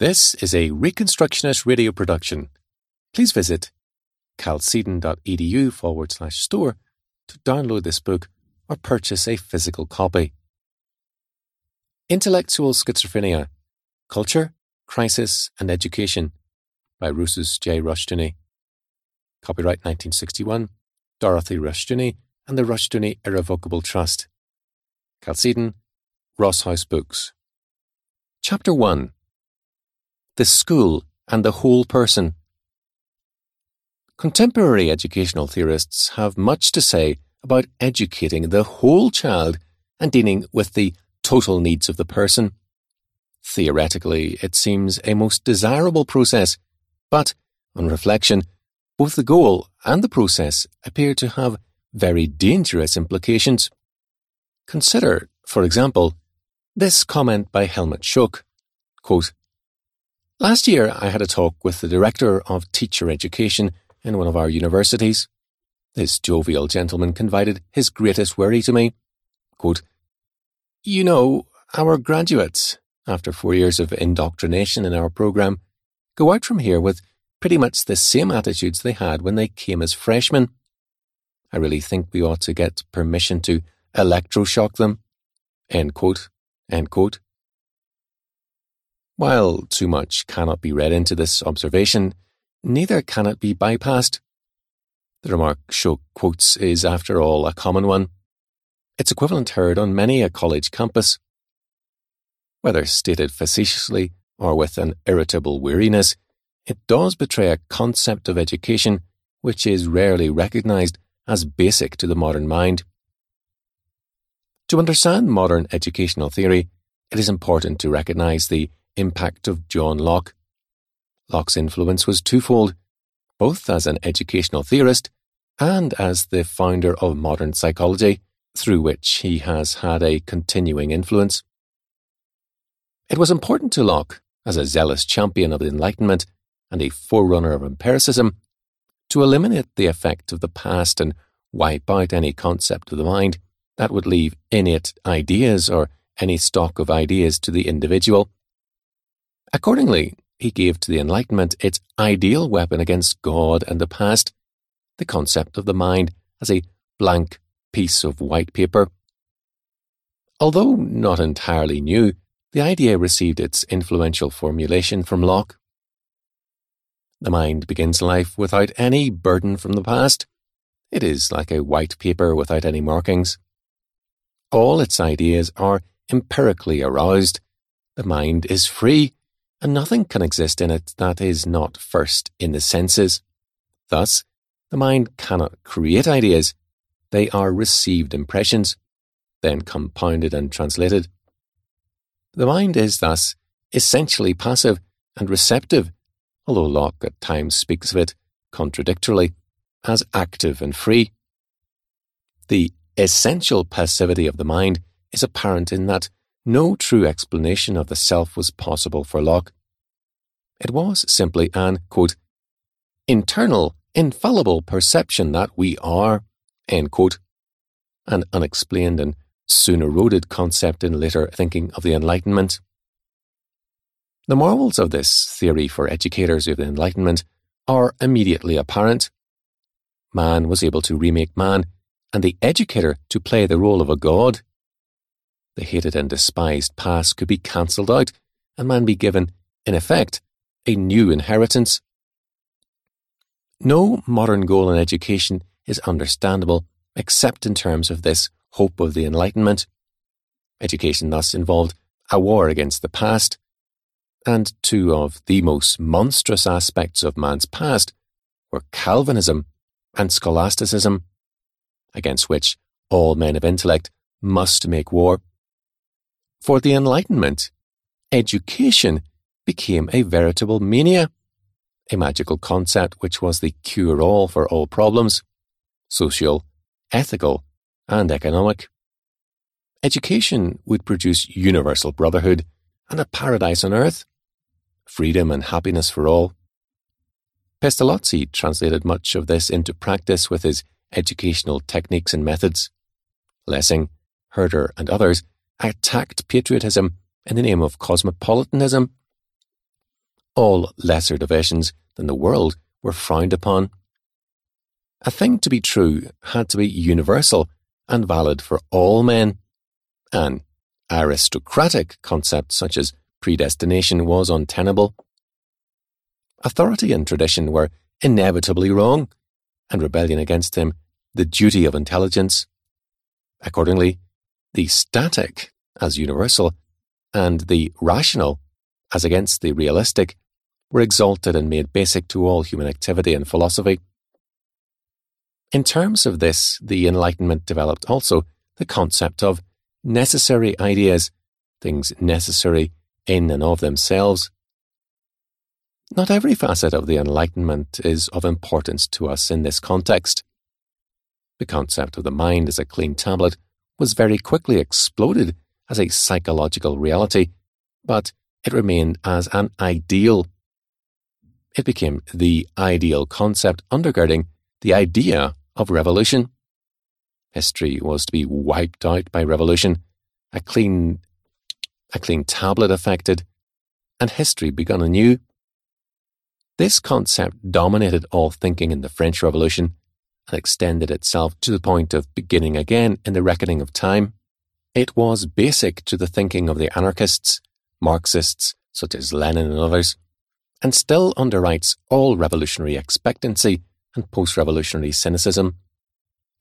This is a Reconstructionist radio production. Please visit chalcedon.edu forward slash store to download this book or purchase a physical copy. Intellectual Schizophrenia Culture, Crisis, and Education by Rousas J. Rushdoony. Copyright 1961, Dorothy Rushdoony and the Rushdoony Irrevocable Trust. Chalcedon, Ross House Books. Chapter 1 The School and the Whole Person. Contemporary educational theorists have much to say about educating the whole child and dealing with the total needs of the person. Theoretically, it seems a most desirable process, but, on reflection, both the goal and the process appear to have very dangerous implications. Consider, for example, this comment by Helmut Schoeck. Quote, Last year, I had a talk with the Director of Teacher Education in one of our universities. This jovial gentleman confided his greatest worry to me. Quote, you know, our graduates, after four years of indoctrination in our program, go out from here with pretty much the same attitudes they had when they came as freshmen. I really think we ought to get permission to electroshock them. End quote. End quote. While too much cannot be read into this observation, neither can it be bypassed. The remark Schoeck quotes is, after all, a common one. Its equivalent heard on many a college campus. Whether stated facetiously or with an irritable weariness, it does betray a concept of education which is rarely recognized as basic to the modern mind. To understand modern educational theory, it is important to recognize the impact of John Locke. Locke's influence was twofold, both as an educational theorist and as the founder of modern psychology, through which he has had a continuing influence. It was important to Locke, as a zealous champion of the Enlightenment and a forerunner of empiricism, to eliminate the effect of the past and wipe out any concept of the mind that would leave innate ideas or any stock of ideas to the individual. Accordingly, he gave to the Enlightenment its ideal weapon against God and the past, the concept of the mind as a blank piece of white paper. Although not entirely new, the idea received its influential formulation from Locke. The mind begins life without any burden from the past. It is like a white paper without any markings. All its ideas are empirically aroused. The mind is free, and nothing can exist in it that is not first in the senses. Thus, the mind cannot create ideas. They are received impressions, then compounded and translated. The mind is thus essentially passive and receptive, although Locke at times speaks of it, contradictorily, as active and free. The essential passivity of the mind is apparent in that no true explanation of the self was possible for Locke. It was simply an, quote, internal, infallible perception that we are, end quote, an unexplained and soon eroded concept in later thinking of the Enlightenment. The morals of this theory for educators of the Enlightenment are immediately apparent. Man was able to remake man and the educator to play the role of a god. The hated and despised past could be cancelled out, and man be given, in effect, a new inheritance. No modern goal in education is understandable except in terms of this hope of the Enlightenment. Education thus involved a war against the past, and two of the most monstrous aspects of man's past were Calvinism and scholasticism against which all men of intellect must make war. For the Enlightenment, education became a veritable mania, a magical concept which was the cure all for all problems social, ethical, and economic. Education would produce universal brotherhood and a paradise on earth, freedom and happiness for all. Pestalozzi translated much of this into practice with his educational techniques and methods. Lessing, Herder, and others attacked patriotism in the name of cosmopolitanism. all lesser divisions than the world were frowned upon. A thing to be true had to be universal and valid for all men. An aristocratic concept such as predestination was untenable. Authority and tradition were inevitably wrong, and rebellion against them the duty of intelligence. Accordingly, the static as universal and the rational as against the realistic were exalted and made basic to all human activity and philosophy. In terms of this, the Enlightenment developed also the concept of necessary ideas, things necessary in and of themselves. Not every facet of the Enlightenment is of importance to us in this context. The concept of the mind as a clean tablet was very quickly exploded as a psychological reality, but it remained as an ideal. It became the ideal concept undergirding the idea of revolution. History was to be wiped out by revolution, a clean, a clean tablet affected, and history begun anew. This concept dominated all thinking in the French Revolution extended itself to the point of beginning again in the reckoning of time. It was basic to the thinking of the anarchists, Marxists, such as Lenin and others, and still underwrites all revolutionary expectancy and post revolutionary cynicism.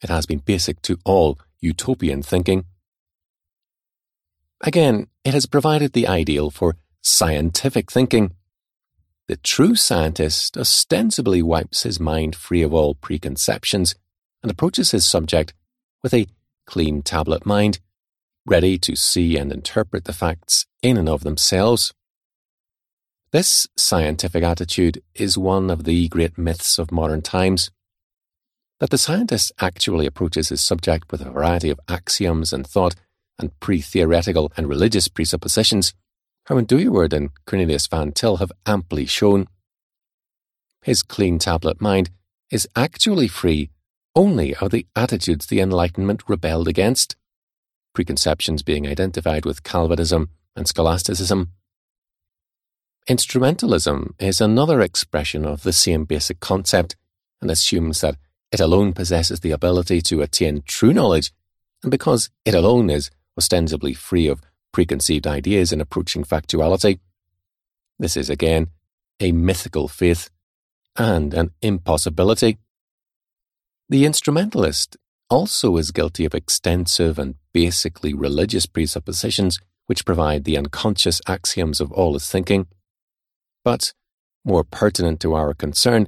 It has been basic to all utopian thinking. Again, it has provided the ideal for scientific thinking. The true scientist ostensibly wipes his mind free of all preconceptions and approaches his subject with a clean tablet mind, ready to see and interpret the facts in and of themselves. This scientific attitude is one of the great myths of modern times. That the scientist actually approaches his subject with a variety of axioms and thought and pre theoretical and religious presuppositions, Herman Dooyeweerd and Cornelius Van Til have amply shown. His clean tablet mind is actually free only of the attitudes the Enlightenment rebelled against, preconceptions being identified with Calvinism and scholasticism Instrumentalism is another expression of the same basic concept and assumes that it alone possesses the ability to attain true knowledge, and because it alone is ostensibly free of preconceived ideas in approaching factuality. This is again a mythical faith and an impossibility. The instrumentalist also is guilty of extensive and basically religious presuppositions which provide the unconscious axioms of all his thinking. But, more pertinent to our concern,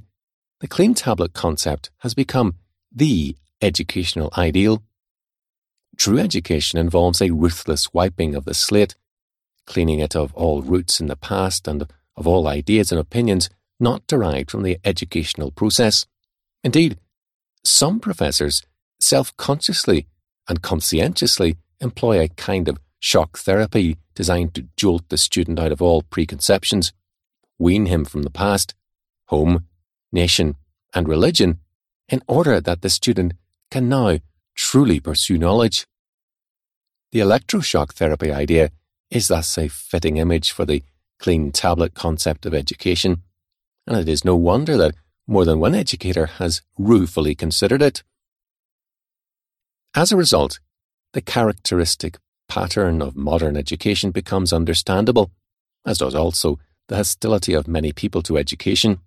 the clean tablet concept has become the educational ideal. True education involves a ruthless wiping of the slate, cleaning it of all roots in the past and of all ideas and opinions not derived from the educational process. Indeed, some professors self consciously and conscientiously employ a kind of shock therapy designed to jolt the student out of all preconceptions wean him from the past, home, nation, and religion in order that the student can now truly pursue knowledge. The electroshock therapy idea is thus a fitting image for the clean tablet concept of education, and it is no wonder that more than one educator has ruefully considered it. As a result, the characteristic pattern of modern education becomes understandable, as does also the hostility of many people to education.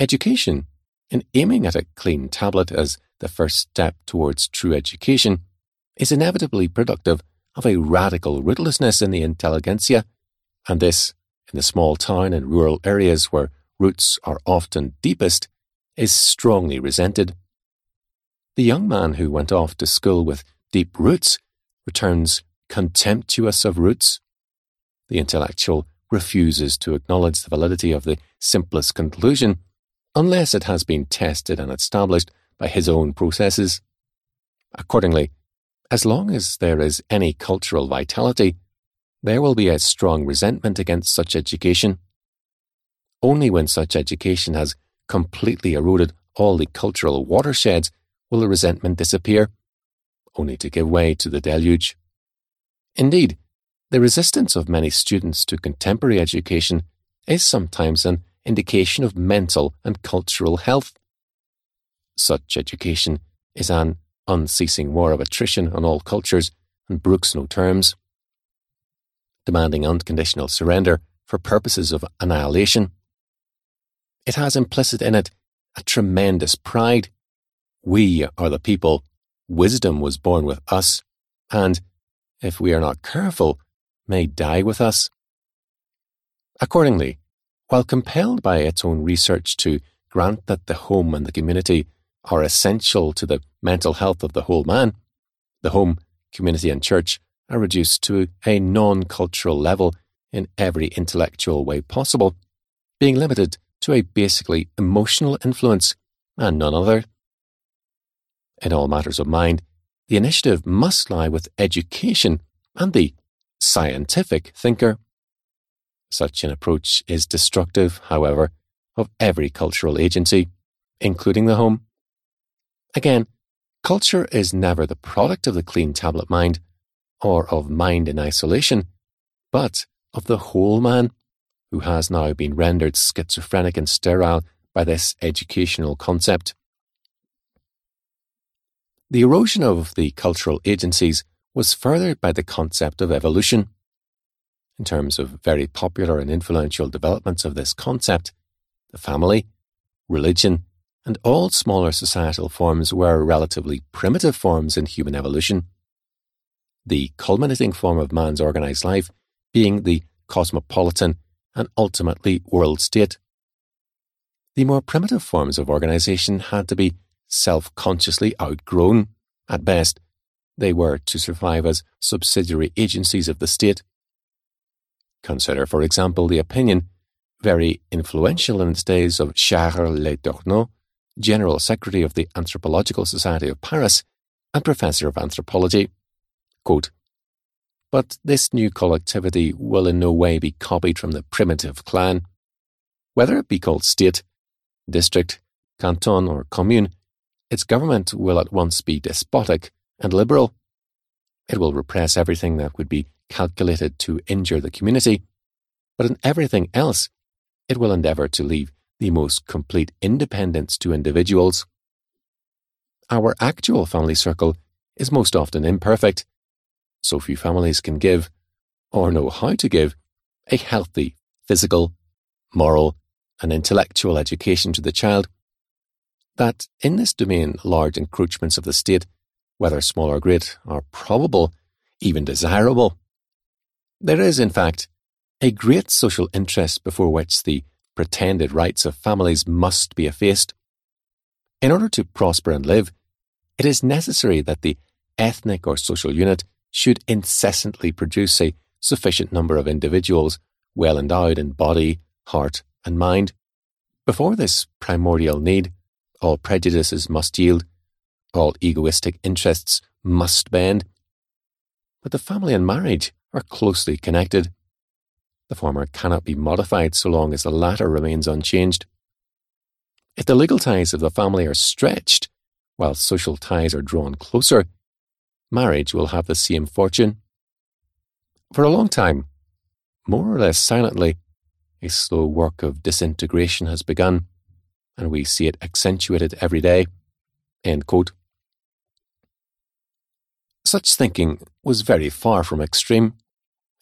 Education, in aiming at a clean tablet as the first step towards true education, is inevitably productive of a radical rootlessness in the intelligentsia, and this, in the small town and rural areas where roots are often deepest, is strongly resented. The young man who went off to school with deep roots returns contemptuous of roots. The intellectual refuses to acknowledge the validity of the simplest conclusion unless it has been tested and established by his own processes. Accordingly, as long as there is any cultural vitality, there will be a strong resentment against such education. Only when such education has completely eroded all the cultural watersheds will the resentment disappear, only to give way to the deluge. Indeed, the resistance of many students to contemporary education is sometimes an indication of mental and cultural health. Such education is an unceasing war of attrition on all cultures and brooks no terms, demanding unconditional surrender for purposes of annihilation. It has implicit in it a tremendous pride. We are the people. Wisdom was born with us, and, if we are not careful, may die with us. Accordingly, while compelled by its own research to grant that the home and the community are essential to the mental health of the whole man, the home, community, and church are reduced to a non cultural level in every intellectual way possible, being limited to a basically emotional influence and none other. In all matters of mind, the initiative must lie with education and the scientific thinker. Such an approach is destructive, however, of every cultural agency, including the home. Again, culture is never the product of the clean tablet mind or of mind in isolation, but of the whole man, who has now been rendered schizophrenic and sterile by this educational concept. The erosion of the cultural agencies was furthered by the concept of evolution. In terms of very popular and influential developments of this concept, the family, religion, and all smaller societal forms were relatively primitive forms in human evolution. The culminating form of man's organized life being the cosmopolitan and ultimately world state. The more primitive forms of organization had to be self consciously outgrown. At best, they were to survive as subsidiary agencies of the state. Consider, for example, the opinion, very influential in its days, of Charles Letourneau, General Secretary of the Anthropological Society of Paris and Professor of Anthropology. Quote, but this new collectivity will in no way be copied from the primitive clan. Whether it be called state, district, canton, or commune, its government will at once be despotic and liberal. It will repress everything that would be calculated to injure the community, but in everything else, it will endeavour to leave the most complete independence to individuals. Our actual family circle is most often imperfect. So few families can give, or know how to give, a healthy physical, moral, and intellectual education to the child. That in this domain large encroachments of the state, whether small or great, are probable, even desirable. There is, in fact, a great social interest before which the pretended rights of families must be effaced. In order to prosper and live, it is necessary that the ethnic or social unit should incessantly produce a sufficient number of individuals well endowed in body, heart, and mind. Before this primordial need, all prejudices must yield, all egoistic interests must bend. But the family and marriage are closely connected. The former cannot be modified so long as the latter remains unchanged. If the legal ties of the family are stretched, while social ties are drawn closer, marriage will have the same fortune. For a long time, more or less silently, a slow work of disintegration has begun, and we see it accentuated every day. Such thinking was very far from extreme.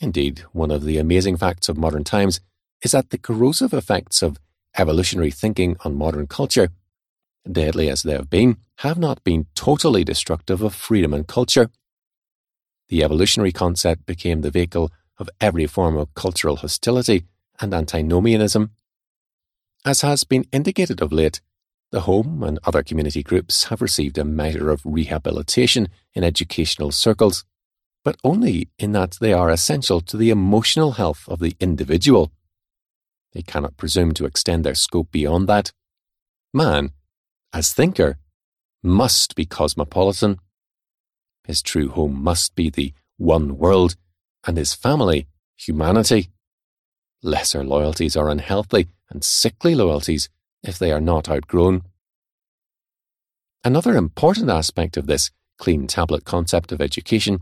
Indeed, one of the amazing facts of modern times is that the corrosive effects of evolutionary thinking on modern culture, deadly as they have been, have not been totally destructive of freedom and culture. The evolutionary concept became the vehicle of every form of cultural hostility and antinomianism. As has been indicated of late, the home and other community groups have received a measure of rehabilitation in educational circles but only in that they are essential to the emotional health of the individual. They cannot presume to extend their scope beyond that. Man, as thinker, must be cosmopolitan. His true home must be the one world, and his family, humanity. Lesser loyalties are unhealthy and sickly loyalties if they are not outgrown. Another important aspect of this clean tablet concept of education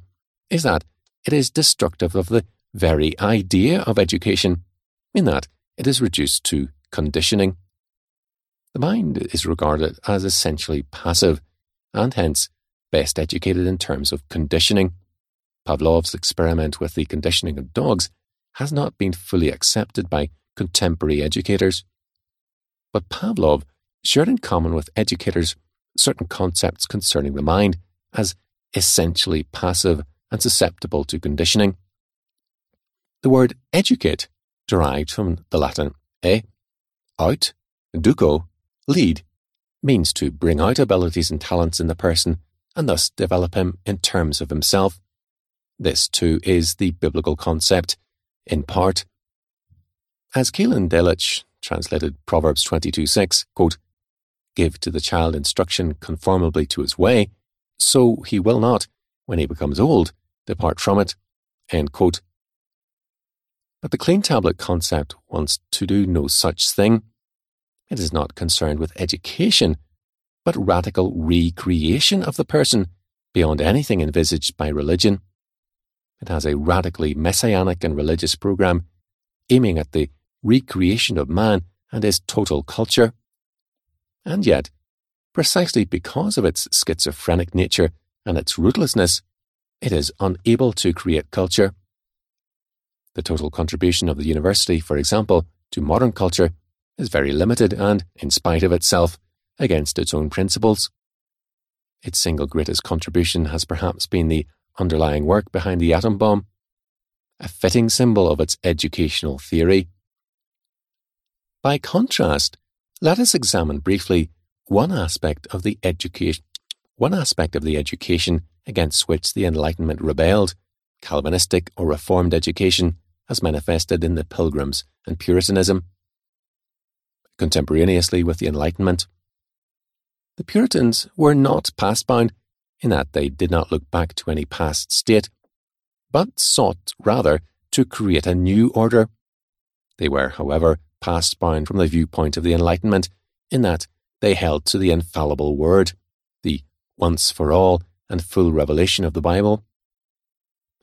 is that it is destructive of the very idea of education, in that it is reduced to conditioning. The mind is regarded as essentially passive and hence best educated in terms of conditioning. Pavlov's experiment with the conditioning of dogs has not been fully accepted by contemporary educators. But Pavlov shared in common with educators certain concepts concerning the mind as essentially passive and susceptible to conditioning. The word educate, derived from the Latin e, out, duco, lead, means to bring out abilities and talents in the person and thus develop him in terms of himself. This, too, is the biblical concept, in part. As Keil and Delitzsch translated Proverbs 22 6, quote, Give to the child instruction conformably to his way, so he will not, when he becomes old, depart from it. But the clean tablet concept wants to do no such thing. It is not concerned with education, but radical recreation of the person beyond anything envisaged by religion. It has a radically messianic and religious program aiming at the recreation of man and his total culture. And yet, precisely because of its schizophrenic nature and its rootlessness, it is unable to create culture. The total contribution of the university, for example, to modern culture is very limited and, in spite of itself, against its own principles. Its single greatest contribution has perhaps been the underlying work behind the atom bomb, a fitting symbol of its educational theory. By contrast, let us examine briefly one aspect of the education one aspect of the education against which the Enlightenment rebelled, Calvinistic or Reformed education, as manifested in the Pilgrims and Puritanism. Contemporaneously with the Enlightenment, the Puritans were not past bound in that they did not look back to any past state, but sought rather to create a new order. They were, however, past bound from the viewpoint of the Enlightenment in that they held to the infallible word, the once for all and full revelation of the Bible.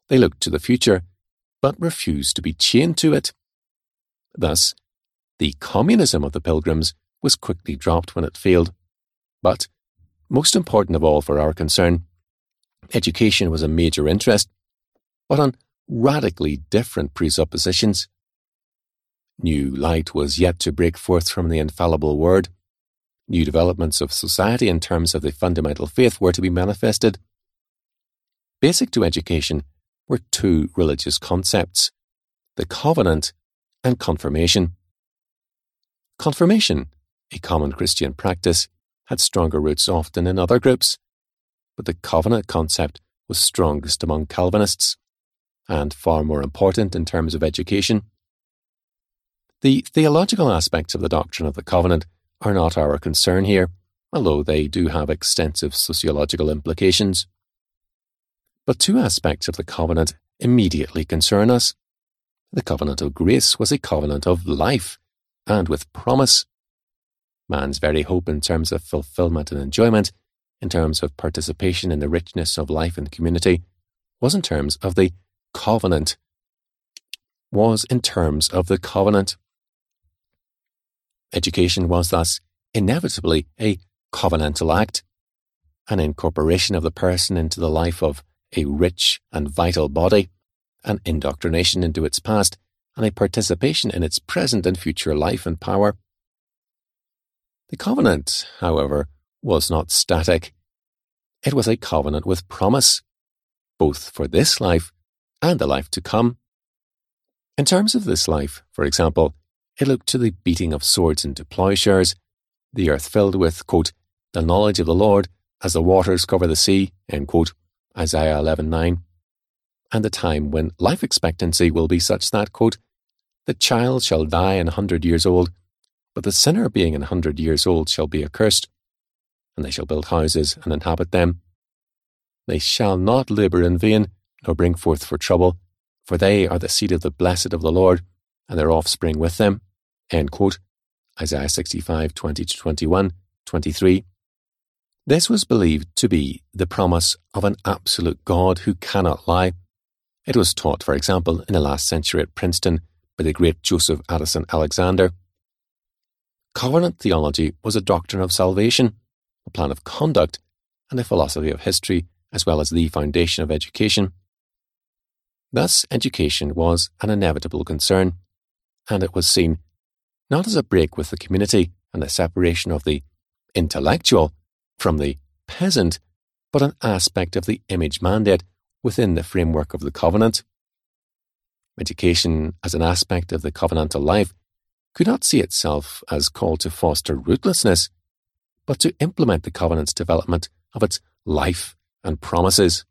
They looked to the future, but refused to be chained to it. Thus, the communism of the Pilgrims was quickly dropped when it failed. But, most important of all for our concern, education was a major interest, but on radically different presuppositions. New light was yet to break forth from the infallible word. New developments of society in terms of the fundamental faith were to be manifested. Basic to education were two religious concepts the covenant and confirmation. Confirmation, a common Christian practice, had stronger roots often in other groups, but the covenant concept was strongest among Calvinists and far more important in terms of education. The theological aspects of the doctrine of the covenant are not our concern here, although they do have extensive sociological implications. But two aspects of the covenant immediately concern us. The covenant of grace was a covenant of life and with promise. Man's very hope in terms of fulfillment and enjoyment, in terms of participation in the richness of life and community, was in terms of the covenant. Was in terms of the covenant. Education was thus inevitably a covenantal act, an incorporation of the person into the life of a rich and vital body, an indoctrination into its past, and a participation in its present and future life and power. The covenant, however, was not static. It was a covenant with promise, both for this life and the life to come. In terms of this life, for example, it looked to the beating of swords into plowshares, the earth filled with, quote, the knowledge of the Lord as the waters cover the sea, end quote, Isaiah 11.9, and the time when life expectancy will be such that, quote, the child shall die an hundred years old, but the sinner being an hundred years old shall be accursed, and they shall build houses and inhabit them. They shall not labour in vain, nor bring forth for trouble, for they are the seed of the blessed of the Lord, and their offspring with them. End quote. Isaiah 65, 20 to 21, 23. This was believed to be the promise of an absolute God who cannot lie. It was taught, for example, in the last century at Princeton by the great Joseph Addison Alexander. Covenant theology was a doctrine of salvation, a plan of conduct, and a philosophy of history, as well as the foundation of education. Thus, education was an inevitable concern, and it was seen not as a break with the community and a separation of the intellectual from the peasant, but an aspect of the image mandate within the framework of the covenant. Education, as an aspect of the covenantal life, could not see itself as called to foster rootlessness, but to implement the covenant's development of its life and promises.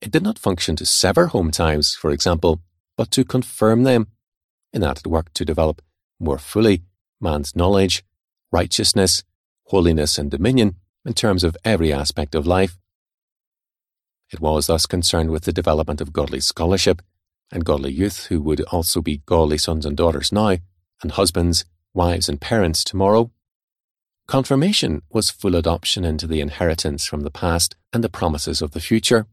It did not function to sever home ties, for example, but to confirm them, in that it worked to develop more fully man's knowledge, righteousness, holiness, and dominion in terms of every aspect of life. It was thus concerned with the development of godly scholarship and godly youth who would also be godly sons and daughters now, and husbands, wives, and parents tomorrow. Confirmation was full adoption into the inheritance from the past and the promises of the future.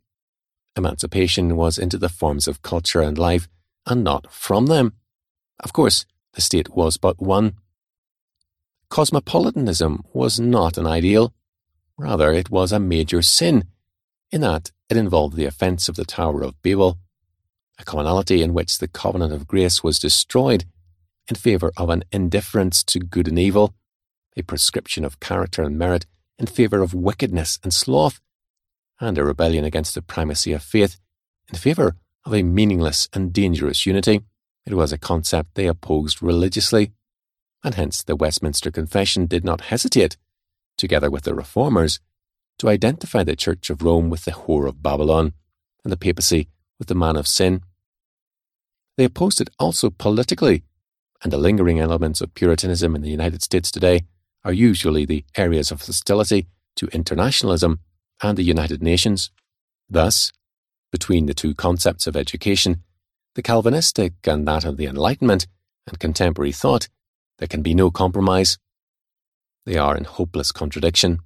Emancipation was into the forms of culture and life, and not from them. Of course, the state was but one. Cosmopolitanism was not an ideal. Rather, it was a major sin, in that it involved the offence of the Tower of Babel, a commonality in which the covenant of grace was destroyed in favour of an indifference to good and evil, a prescription of character and merit in favour of wickedness and sloth, and a rebellion against the primacy of faith in favour of a meaningless and dangerous unity. It was a concept they opposed religiously, and hence the Westminster Confession did not hesitate, together with the Reformers, to identify the Church of Rome with the whore of Babylon and the papacy with the man of sin. They opposed it also politically, and the lingering elements of Puritanism in the United States today are usually the areas of hostility to internationalism and the United Nations. Thus, between the two concepts of education, the Calvinistic and that of the Enlightenment and contemporary thought, there can be no compromise. They are in hopeless contradiction.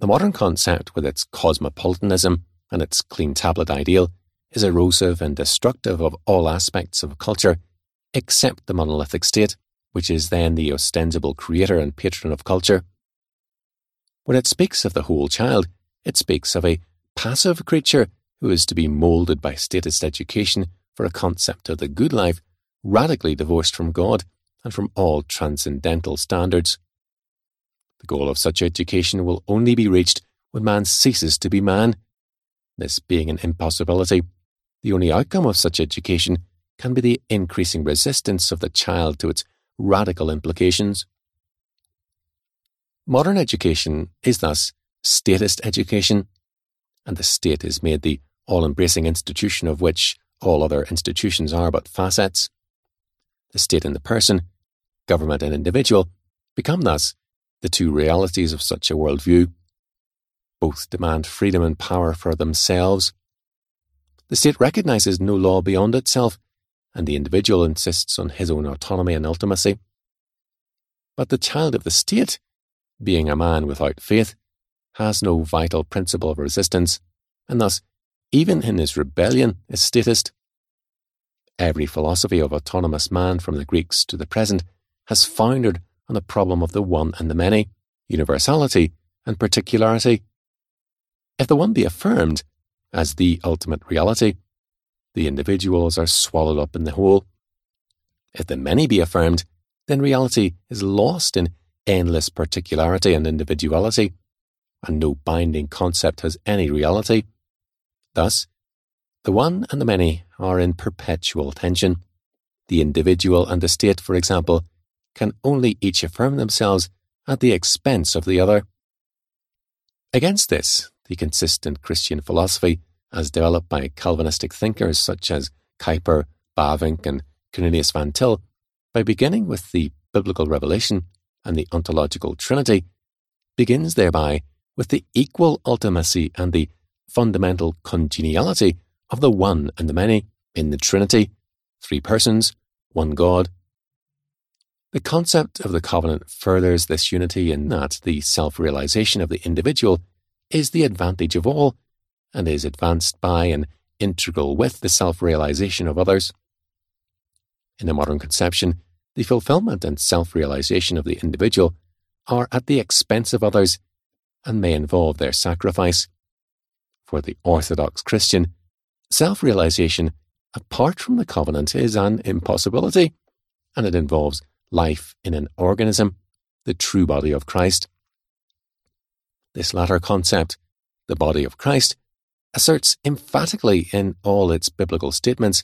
The modern concept, with its cosmopolitanism and its clean tablet ideal, is erosive and destructive of all aspects of culture except the monolithic state, which is then the ostensible creator and patron of culture. When it speaks of the whole child, it speaks of a passive creature who is to be moulded by statist education for a concept of the good life radically divorced from God and from all transcendental standards. The goal of such education will only be reached when man ceases to be man. This being an impossibility, the only outcome of such education can be the increasing resistance of the child to its radical implications. Modern education is thus statist education, and the state is made the all embracing institution of which all other institutions are but facets. The state and the person, government and individual, become thus the two realities of such a worldview. Both demand freedom and power for themselves. The state recognizes no law beyond itself, and the individual insists on his own autonomy and ultimacy. But the child of the state, being a man without faith, has no vital principle of resistance, and thus, even in his rebellion, is statist. Every philosophy of autonomous man from the Greeks to the present has foundered on the problem of the one and the many, universality and particularity. If the one be affirmed as the ultimate reality, the individuals are swallowed up in the whole. If the many be affirmed, then reality is lost in endless particularity and individuality, and no binding concept has any reality. Thus, the one and the many are in perpetual tension. The individual and the state, for example, can only each affirm themselves at the expense of the other. Against this, the consistent Christian philosophy, as developed by Calvinistic thinkers such as Kuyper, Bavinck, and Cornelius Van Til, by beginning with the biblical revelation and the ontological trinity, begins thereby with the equal ultimacy and the fundamental congeniality of the one and the many in the Trinity, three persons, one God, the concept of the covenant furthers this unity in that the self realization of the individual is the advantage of all and is advanced by and integral with the self realization of others. In the modern conception, the fulfillment and self realization of the individual are at the expense of others and may involve their sacrifice. For the Orthodox Christian, self realization apart from the covenant is an impossibility, and it involves life in an organism, the true body of Christ. This latter concept, the body of Christ, asserts emphatically in all its biblical statements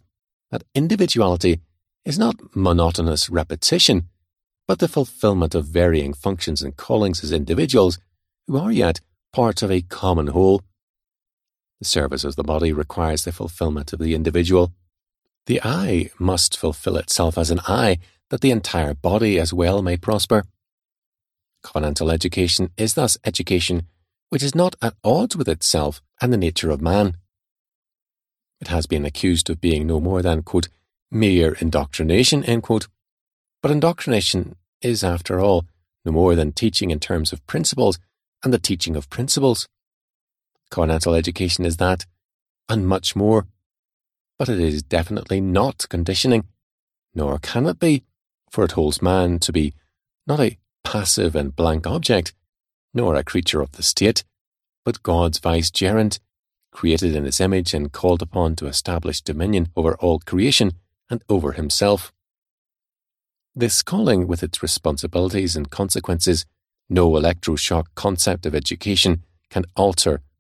that individuality is not monotonous repetition, but the fulfillment of varying functions and callings as individuals who are yet part of a common whole. The service of the body requires the fulfillment of the individual. The eye must fulfill itself as an eye that the entire body as well may prosper. Covenantal education is thus education which is not at odds with itself and the nature of man. It has been accused of being no more than, quote, mere indoctrination, end quote. But indoctrination is, after all, no more than teaching in terms of principles and the teaching of principles. Covenantal education is that, and much more. But it is definitely not conditioning, nor can it be, for it holds man to be not a passive and blank object, nor a creature of the state, but God's vicegerent, created in his image and called upon to establish dominion over all creation and over himself. This calling, with its responsibilities and consequences, no electroshock concept of education can alter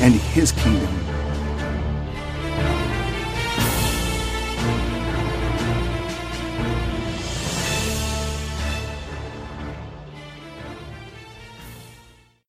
and His kingdom